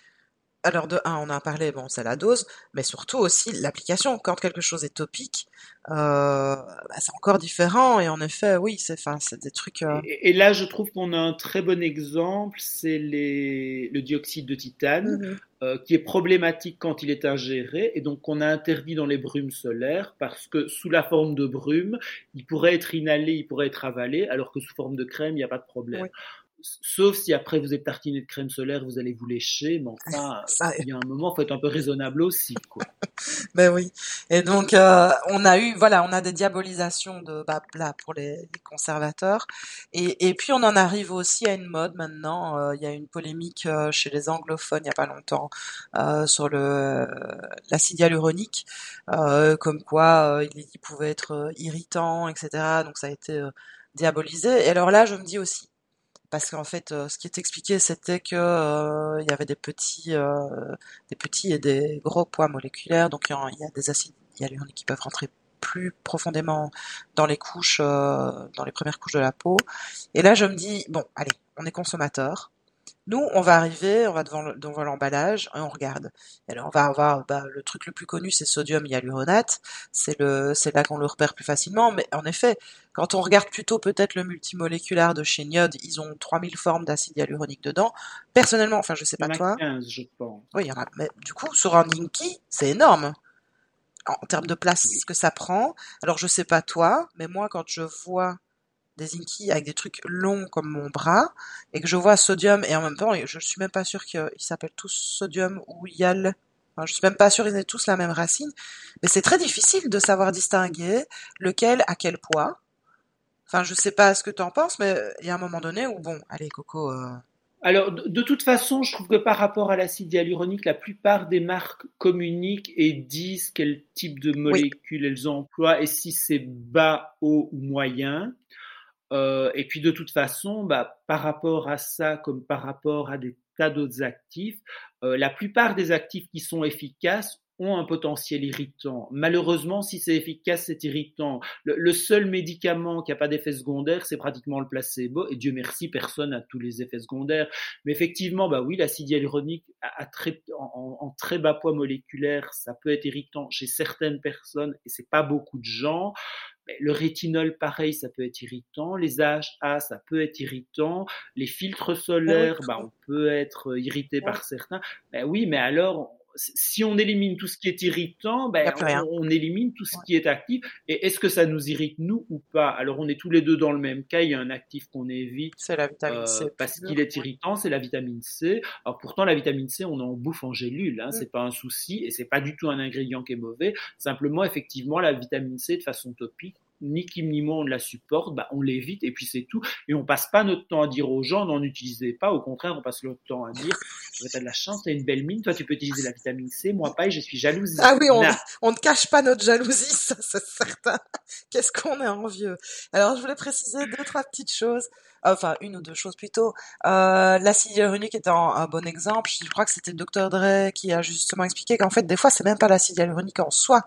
alors de un, on a parlé, bon, c'est la dose, mais surtout aussi l'application. Quand quelque chose est topique, euh, bah, c'est encore différent. Et en effet, oui, c'est, enfin, c'est des trucs. Euh
et, là, je trouve qu'on a un très bon exemple, c'est les, le dioxyde de titane, mmh euh, qui est problématique quand il est ingéré, et donc qu'on a interdit dans les brumes solaires parce que sous la forme de brume, il pourrait être inhalé, il pourrait être avalé, alors que sous forme de crème, il n'y a pas de problème. Sauf si après vous êtes tartiné de crème solaire, vous allez vous lécher, mais enfin, il y a un moment, faut être un peu raisonnable aussi, quoi.
ben oui. Et donc, euh, on a eu, voilà, on a des diabolisations de, bah, là, pour les, conservateurs. Et, et, puis, on en arrive aussi à une mode maintenant. Euh, il y a une polémique euh, chez les anglophones il n'y a pas longtemps sur le l'acide hyaluronique, comme quoi il, il, pouvait être irritant, etc. Donc, ça a été diabolisé. Et alors là, je me dis aussi, parce qu'en fait, euh, ce qui est expliqué, c'était que euh, il y avait des petits, euh, des petits et des gros poids moléculaires, donc il y a des acides hyaluroniques qui peuvent rentrer plus profondément dans les couches, dans les premières couches de la peau. Et là, je me dis, bon, allez, on est consommateur, nous, on va arriver, on va devant, l'emballage et on regarde. Et alors, on va avoir bah, le truc le plus connu, c'est sodium hyaluronate. C'est le, c'est là qu'on le repère plus facilement. Mais en effet, quand on regarde plutôt peut-être le multimoléculaire de chez Niod, ils ont 3000 formes d'acide hyaluronique dedans. Personnellement, enfin, je sais pas toi.
15, je pense.
Oui, il y en a. Mais du coup, sur un Linky, c'est énorme en termes de place que ça prend. Alors, je sais pas toi, mais moi, quand je vois des inky avec des trucs longs comme mon bras et que je vois sodium et en même temps je suis même pas sûr qu'ils s'appellent tous sodium ou yal. Enfin, je suis même pas sûr qu'ils aient tous la même racine mais c'est très difficile de savoir distinguer lequel à quel poids. Enfin je sais pas ce que tu en penses mais il y a un moment donné où bon allez Coco euh,
Alors, de, toute façon, je trouve que par rapport à l'acide hyaluronique, la plupart des marques communiquent et disent quel type de molécules elles emploient et si c'est bas, haut ou moyen. Euh, et puis de toute façon, bah, par rapport à ça, comme par rapport à des tas d'autres actifs, euh, la plupart des actifs qui sont efficaces ont un potentiel irritant. Malheureusement, si c'est efficace, c'est irritant. Le, seul médicament qui n'a pas d'effet secondaire, c'est pratiquement le placebo. Et Dieu merci, personne n'a tous les effets secondaires. Mais effectivement, bah oui, l'acide hyaluronique à, très, en, très bas poids moléculaire, ça peut être irritant chez certaines personnes et c'est pas beaucoup de gens. Le rétinol, pareil, ça peut être irritant. Les AHA, ça peut être irritant. Les filtres solaires, bah, on peut être irrité par certains. Ben oui, mais alors, si on élimine tout ce qui est irritant, ben, on, élimine tout ce qui est actif. Et est-ce que ça nous irrite nous ou pas? Alors on est tous les deux dans le même cas. Il y a un actif qu'on évite.
C'est la vitamine C.
Euh, parce qu'il est irritant, c'est la vitamine C. Alors pourtant la vitamine C, on en bouffe en gélule. Hein, mm. C'est pas un souci et c'est pas du tout un ingrédient qui est mauvais. Simplement, effectivement, la vitamine C de façon topique, ni Kim ni moi on la supporte, bah on l'évite et puis c'est tout. Et on passe pas notre temps à dire aux gens n'en utilisez pas. Au contraire, on passe notre temps à dire tu as de la chance, tu as une belle mine, toi tu peux utiliser la vitamine C, moi pas et je suis jalouse.
Ah oui, on, ne cache pas notre jalousie, ça c'est certain. Qu'est-ce qu'on est envieux. Alors je voulais préciser deux trois petites choses. Enfin, une ou deux choses plutôt. Euh, l'acide hyaluronique est un, un, bon exemple. Je crois que c'était le docteur Dre qui a justement expliqué qu'en fait, des fois, c'est même pas l'acide hyaluronique en soi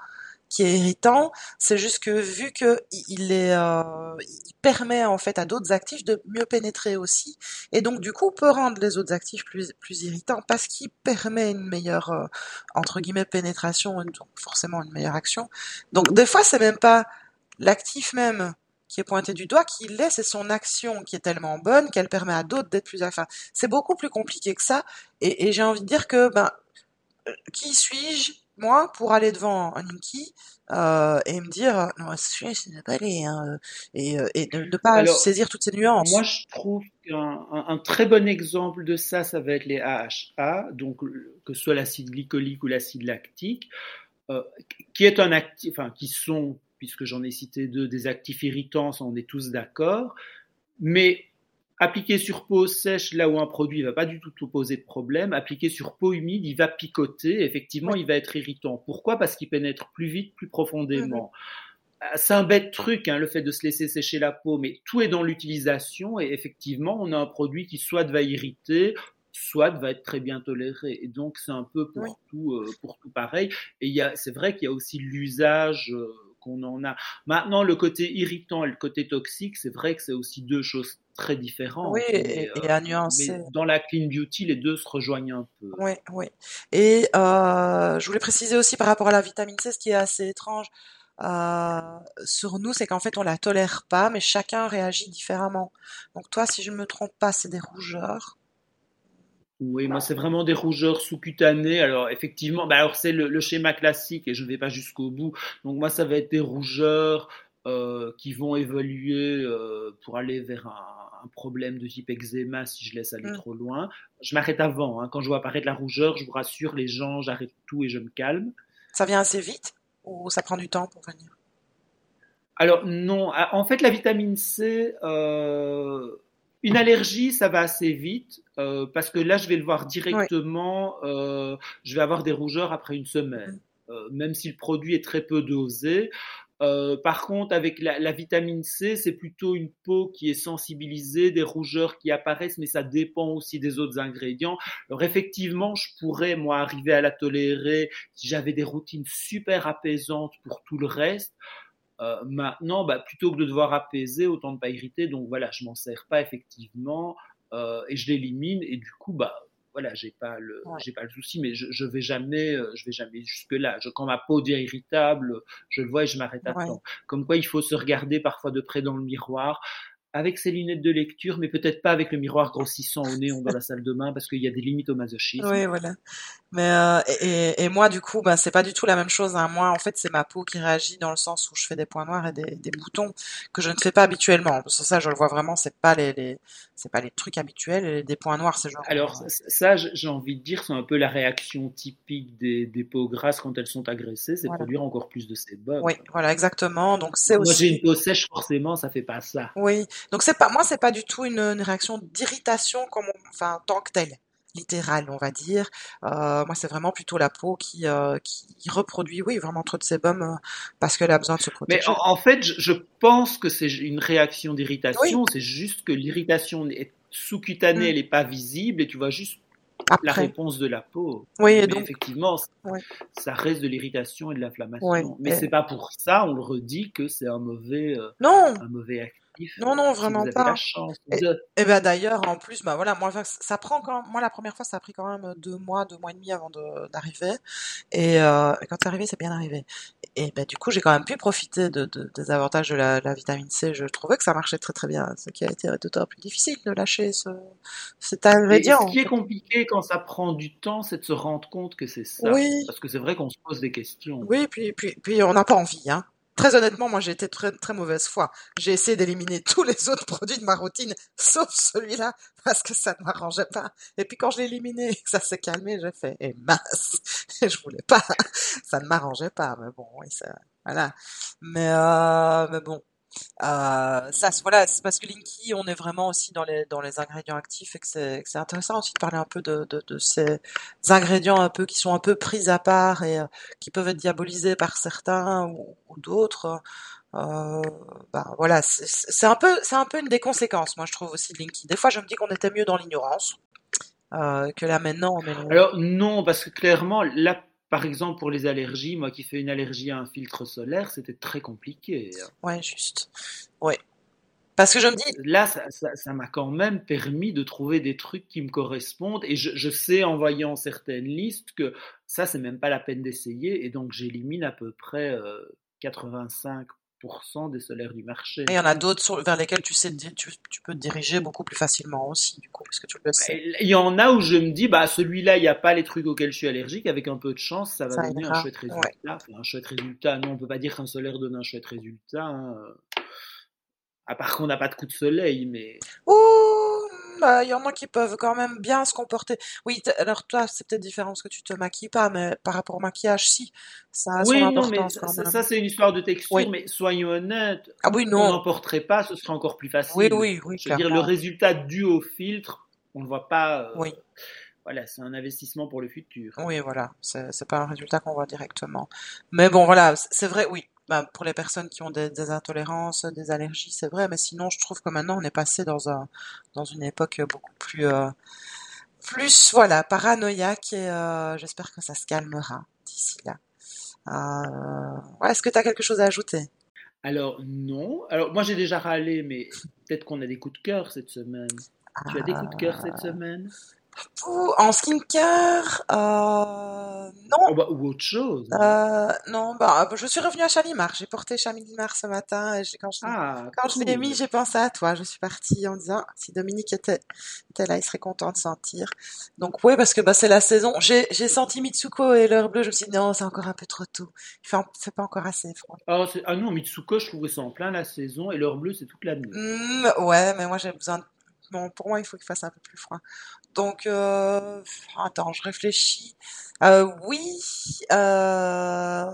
qui est irritant. C'est juste que vu que il est, euh, il permet en fait à d'autres actifs de mieux pénétrer aussi, et donc du coup peut rendre les autres actifs plus plus irritants parce qu'il permet une meilleure euh, entre guillemets pénétration, donc forcément une meilleure action. Donc des fois c'est même pas l'actif même qui est pointé du doigt, qui laisse c'est son action qui est tellement bonne qu'elle permet à d'autres d'être plus. Enfin, c'est beaucoup plus compliqué que ça. Et, et j'ai envie de dire que ben qui suis-je moi, pour aller devant un Inky euh, et me dire non, celui-là, c'est pas aller, hein, et, et de ne pas saisir toutes ces nuances.
Moi, je trouve qu'un un, très bon exemple de ça, ça va être les AHA, donc que ce soit l'acide glycolique ou l'acide lactique, euh, qui est un actif, enfin, qui sont, puisque j'en ai cité deux, des actifs irritants, on est tous d'accord, mais Appliqué sur peau sèche, là où un produit ne va pas du tout poser de problème, appliqué sur peau humide, il va picoter, effectivement, il va être irritant. Pourquoi? Parce qu'il pénètre plus vite, plus profondément. Euh, c'est un bête truc, hein, le fait de se laisser sécher la peau, mais tout est dans l'utilisation et effectivement, on a un produit qui soit va irriter, soit va être très bien toléré. Et donc, c'est un peu pour, tout, euh, pour tout pareil. Et c'est vrai qu'il y a aussi l'usage. Euh, qu'on en a. Maintenant, le côté irritant et le côté toxique, c'est vrai que c'est aussi deux choses très différentes.
Oui, et, à euh, nuancer.
Mais dans la clean beauty, les deux se rejoignent un peu.
Oui, oui. Et euh, je voulais préciser aussi par rapport à la vitamine C, ce qui est assez étrange. Euh, sur nous, c'est qu'en fait, on la tolère pas, mais chacun réagit différemment. Donc toi, si je me trompe pas, c'est des rougeurs.
Oui, moi c'est vraiment des rougeurs sous-cutanées. Alors effectivement, bah alors c'est le, schéma classique et je ne vais pas jusqu'au bout. Donc moi ça va être des rougeurs euh, qui vont évoluer euh, pour aller vers un, problème de type eczéma si je laisse aller mm. trop loin. Je m'arrête avant. Hein. Quand je vois apparaître la rougeur, je vous rassure, les gens, j'arrête tout et je me calme.
Ça vient assez vite ou ça prend du temps pour venir?
Alors non, ah, en fait la vitamine C, euh, une allergie, ça va assez vite euh, parce que là, je vais le voir directement. Euh, je vais avoir des rougeurs après une semaine, mm. euh, même si le produit est très peu dosé. Par contre, avec la, vitamine C, c'est plutôt une peau qui est sensibilisée, des rougeurs qui apparaissent, mais ça dépend aussi des autres ingrédients. Alors effectivement, je pourrais, moi, arriver à la tolérer si j'avais des routines super apaisantes pour tout le reste. Euh, maintenant, bah, plutôt que de devoir apaiser, autant ne pas irriter. Donc voilà, je m'en sers pas effectivement euh, et je l'élimine. Et du coup, bah voilà, j'ai pas le, j'ai pas le souci, mais je, je vais jamais, euh, je vais jamais jusque là. Je, quand ma peau devient irritable, je le vois et je m'arrête à temps. Comme quoi, il faut se regarder parfois de près dans le miroir avec ses lunettes de lecture, mais peut-être pas avec le miroir grossissant au néon dans la salle de bain, parce qu'il y a des limites au masochisme.
Oui, voilà. Mais euh, et, et, moi, du coup, ben c'est pas du tout la même chose. Hein. Moi, en fait, c'est ma peau qui réagit dans le sens où je fais des points noirs et des, des boutons que je ne fais pas habituellement. Parce ça, je le vois vraiment, c'est pas les, les c'est pas les trucs habituels. Et des points noirs, c'est genre.
Alors ça, j'ai envie de dire, c'est un peu la réaction typique des, des peaux grasses quand elles sont agressées, c'est produire encore plus de sébum.
Oui, voilà, exactement. Donc c'est aussi.
Moi, j'ai une peau sèche, forcément, ça fait pas ça.
Oui. Donc c'est pas, moi c'est pas du tout une, réaction d'irritation comme, enfin tant que telle, littérale on va dire. Euh, moi c'est vraiment plutôt la peau qui euh, qui reproduit, oui vraiment trop de sébum euh, parce qu'elle a besoin de se protéger.
Mais en, fait je, pense que c'est une réaction d'irritation, c'est juste que l'irritation est sous-cutanée, mm. elle est pas visible et tu vois juste la réponse de la peau.
Oui,
mais
donc,
effectivement, ça reste de l'irritation et de l'inflammation. mais c'est pas pour ça, on le redit, que c'est un mauvais,
non.
un mauvais
Non, non, vraiment pas.
La chance
et, ben d'ailleurs, en plus, bah voilà, moi, ça prend quand, moi la première fois, ça a pris quand même deux mois, deux mois et demi avant d'arriver. Et euh, quand c'est arrivé, c'est bien arrivé. Et ben du coup, j'ai quand même pu profiter de, des avantages de la, vitamine C. Je trouvais que ça marchait très très bien. Ce qui a été d'autant plus difficile de lâcher ce, cet ingrédient.
ce qui est compliqué quand ça prend du temps, c'est de se rendre compte que c'est ça.
Oui.
Parce que c'est vrai qu'on se pose des questions.
Oui, puis puis puis on n'a pas envie, hein. Très honnêtement, moi j'ai été très très mauvaise foi. J'ai essayé d'éliminer tous les autres produits de ma routine, sauf celui-là, parce que ça ne m'arrangeait pas. Et puis quand je l'ai éliminé et ça s'est calmé, j'ai fait, et eh, mince, je voulais pas, ça ne m'arrangeait pas. Mais bon, ça, voilà. Mais euh, mais bon, euh, ça, voilà, c'est parce que Linky, on est vraiment aussi dans les dans les ingrédients actifs et que c'est intéressant aussi de parler un peu de, de, de ces ingrédients un peu qui sont un peu pris à part et euh, qui peuvent être diabolisés par certains ou, d'autres. Euh, bah, voilà, c'est un peu c'est un peu une des conséquences, moi je trouve aussi de Linky. Des fois, je me dis qu'on était mieux dans l'ignorance. Euh, que là maintenant. Mais
Alors non, parce que clairement, là par exemple, pour les allergies, moi qui fais une allergie à un filtre solaire, c'était très compliqué. Hein.
Ouais, juste. Ouais. Parce que je me dis.
Là, ça m'a quand même permis de trouver des trucs qui me correspondent. Et je, sais en voyant certaines listes que ça, c'est même pas la peine d'essayer. Et donc, j'élimine à peu près 85 euh, des solaires du marché.
Et il y en a d'autres vers lesquels tu sais tu, tu, peux te diriger beaucoup plus facilement aussi, du coup, parce que tu le sais?
Il y en a où je me dis, bah celui-là, il n'y a pas les trucs auxquels je suis allergique. Avec un peu de chance, ça va donner un chouette résultat. un chouette résultat. Non, on peut pas dire qu'un solaire donne un chouette résultat. Hein. À part qu'on n'a pas de coup de soleil, mais.
Ouh bah, il y en a qui peuvent quand même bien se comporter. Oui, alors toi, c'est peut-être différent parce que tu te maquilles pas, mais par rapport au maquillage, si. Ça a
oui,
son
importance quand même. Ça, c'est une histoire de texture, mais soyons honnêtes.
Ah oui, non.
On n'en porterait pas, ce serait encore plus facile.
Oui, oui, oui.
Je veux dire, le résultat dû au filtre, on ne voit pas. Euh,
oui.
Voilà, c'est un investissement pour le futur.
Oui, voilà. C'est pas un résultat qu'on voit directement. Mais bon, voilà, c'est vrai, oui bah, pour les personnes qui ont des, des intolérances, des allergies, c'est vrai, mais sinon, je trouve que maintenant, on est passé dans un, dans une époque beaucoup plus, euh, plus, voilà, paranoïaque et euh, j'espère que ça se calmera d'ici là. Euh, Est-ce que tu as quelque chose à ajouter?
Alors, non. Alors, moi, j'ai déjà râlé, mais peut-être qu'on a des coups de cœur cette semaine. Tu as des coups de cœur cette ah.
En skincare, euh, non.
Oh bah, ou autre chose.
Euh, non, bah, je suis revenue à Chalimar. J'ai porté Chalimar ce matin et quand je, ah, quand je l'ai mis, j'ai pensé à toi. Je suis partie en disant si Dominique était, était là, il serait content de sentir. Donc ouais, parce que bah c'est la saison. J'ai senti Mitsuko et l'heure bleue. Je me suis dit non, c'est encore un peu trop tôt. Il fait, fait pas encore assez froid.
Ah, ah non, Mitsuko, je trouvais ça en plein la saison et l'heure bleue, c'est toute la nuit.
Mmh, ouais, mais moi j'ai besoin de Bon, pour moi, il faut qu'il fasse un peu plus froid. Donc, euh, attends, je réfléchis. Euh, oui. Euh,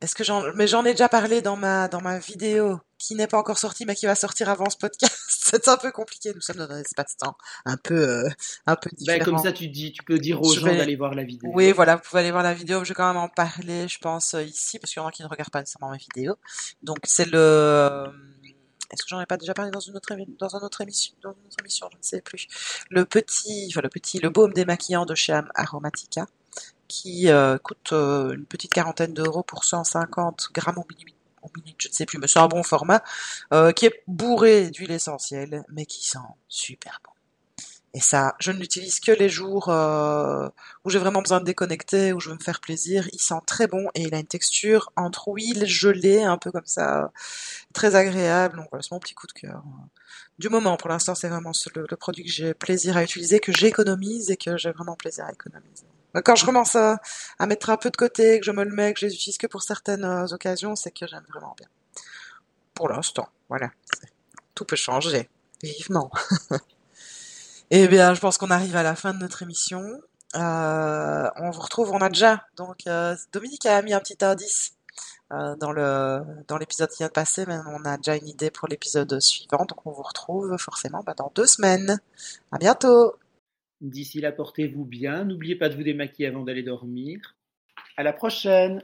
est-ce que j'en, mais j'en ai déjà parlé dans ma dans ma vidéo qui n'est pas encore sortie, mais qui va sortir avant ce podcast. C'est un peu compliqué. Nous sommes dans un espace-temps un peu un peu différent.
Ben, comme ça, tu dis, tu peux dire aux gens d'aller voir la vidéo.
Oui, voilà, vous pouvez aller voir la vidéo. Je vais quand même en parler, je pense ici, parce qu'il y en a qui ne regardent pas nécessairement mes vidéos. Donc, c'est le est-ce que j'en ai pas déjà parlé dans une autre émission dans une autre émission je ne sais plus. Le petit enfin le petit le baume démaquillant de chez Aromatica qui euh, coûte euh, une petite quarantaine d'euros pour 150 grammes au minute, je ne sais plus mais c'est un bon format euh, qui est bourré d'huile essentielle mais qui sent super bon et ça, je ne l'utilise que les jours euh, où j'ai vraiment besoin de déconnecter, où je veux me faire plaisir. Il sent très bon et il a une texture entre huile, gelée, un peu comme ça, très agréable. Donc voilà, c'est mon petit coup de cœur. Du moment, pour l'instant, c'est vraiment le, produit que j'ai plaisir à utiliser, que j'économise et que j'ai vraiment plaisir à économiser. Quand je commence à, mettre un peu de côté, que je me le mets, que je les utilise que pour certaines euh, occasions, c'est que j'aime vraiment bien. Pour l'instant, voilà. Tout peut changer, vivement. Eh bien, je pense qu'on arrive à la fin de notre émission. Euh, on vous retrouve, on a déjà. Donc, euh, Dominique a mis un petit indice euh, dans l'épisode qui vient de passer, mais on a déjà une idée pour l'épisode suivant. Donc, on vous retrouve forcément bah, dans deux semaines. À bientôt.
D'ici là, portez-vous bien. N'oubliez pas de vous démaquiller avant d'aller dormir. À la prochaine.